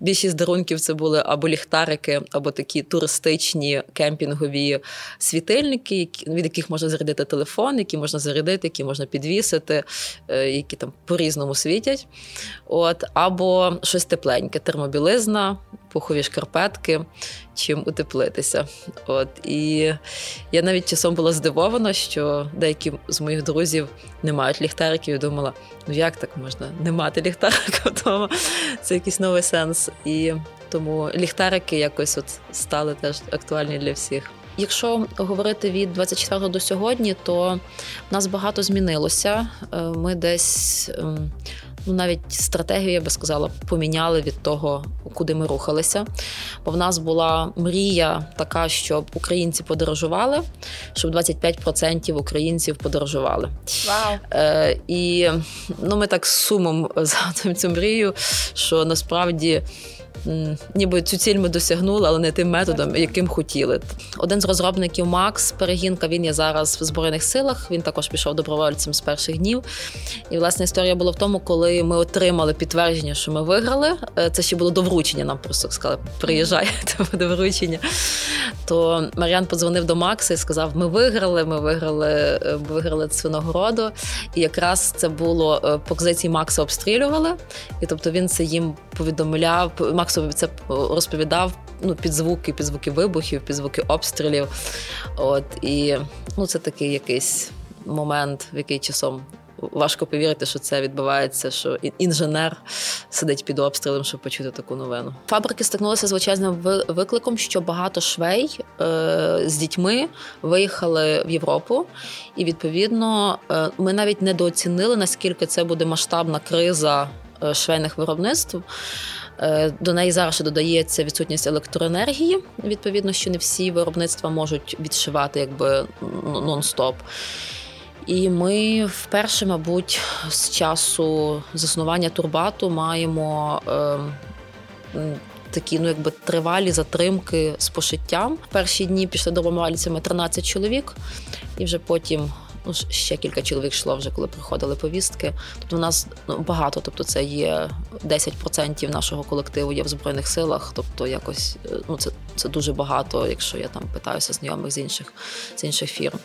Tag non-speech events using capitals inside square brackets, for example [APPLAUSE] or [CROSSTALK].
більшість дарунків це були або ліхтарики, або такі туристичні кемпінгові світильники, від яких можна зарядити телефон, які можна зарядити, які можна підвісити, е, які там по-різному світять. От, Або щось тепленьке, термобілизна, пухові шкарпетки, чим утеплитися. От І я навіть часом була здивована, що деякі з моїх друзів не мають ліхтариків і думала, ну як так можна не мати ліхтарика [LAUGHS] вдома? Це якийсь новий сенс. І тому ліхтарики якось от стали теж актуальні для всіх. Якщо говорити від 24 до сьогодні, то в нас багато змінилося. Е, ми десь ем, ну навіть стратегію, я би сказала, поміняли від того, куди ми рухалися. Бо в нас була мрія така, щоб українці подорожували, щоб 25% українців подорожували. Вау! Е, І ну, ми так з сумом [LAUGHS] згадуємо цю мрію, що насправді ніби цю ціль ми досягнули, але не тим методом, яким хотіли. Один з розробників Макс Перегінка, він є зараз в Збройних силах. Він також пішов добровольцем з перших днів. І власне історія була в тому, коли ми отримали підтвердження, що ми виграли. Е, це ще було до вручення. Нам просто сказали, приїжджайте [LAUGHS] до вручення. То Мар'ян подзвонив до Макса і сказав: Ми виграли, ми виграли, е, виграли цю нагороду. І якраз це було е, по позиції Макса обстрілювали. І тобто він це їм повідомляв. Максові це розповідав ну, під звуки, під звуки вибухів, під звуки обстрілів. От і ну, це такий якийсь момент, в який часом. Важко повірити, що це відбувається, що інженер сидить під обстрілом, щоб почути таку новину. Фабрики стикнулися з величезним викликом, що багато швей е, з дітьми виїхали в Європу, і відповідно е, ми навіть недооцінили наскільки це буде масштабна криза швейних виробництв. Е, до неї зараз ще додається відсутність електроенергії. Відповідно, що не всі виробництва можуть відшивати якби нон-стоп. І ми вперше, мабуть, з часу заснування турбату маємо. Е, Такі ну якби тривалі затримки з пошиттям. В перші дні пішли домовальцями 13 чоловік, і вже потім ну, ще кілька чоловік йшло вже, коли приходили повістки. Тобто у нас ну, багато, тобто це є 10% нашого колективу є в Збройних силах. Тобто, якось е, ну це це дуже багато, якщо я там питаюся знайомих з інших з інших фірм.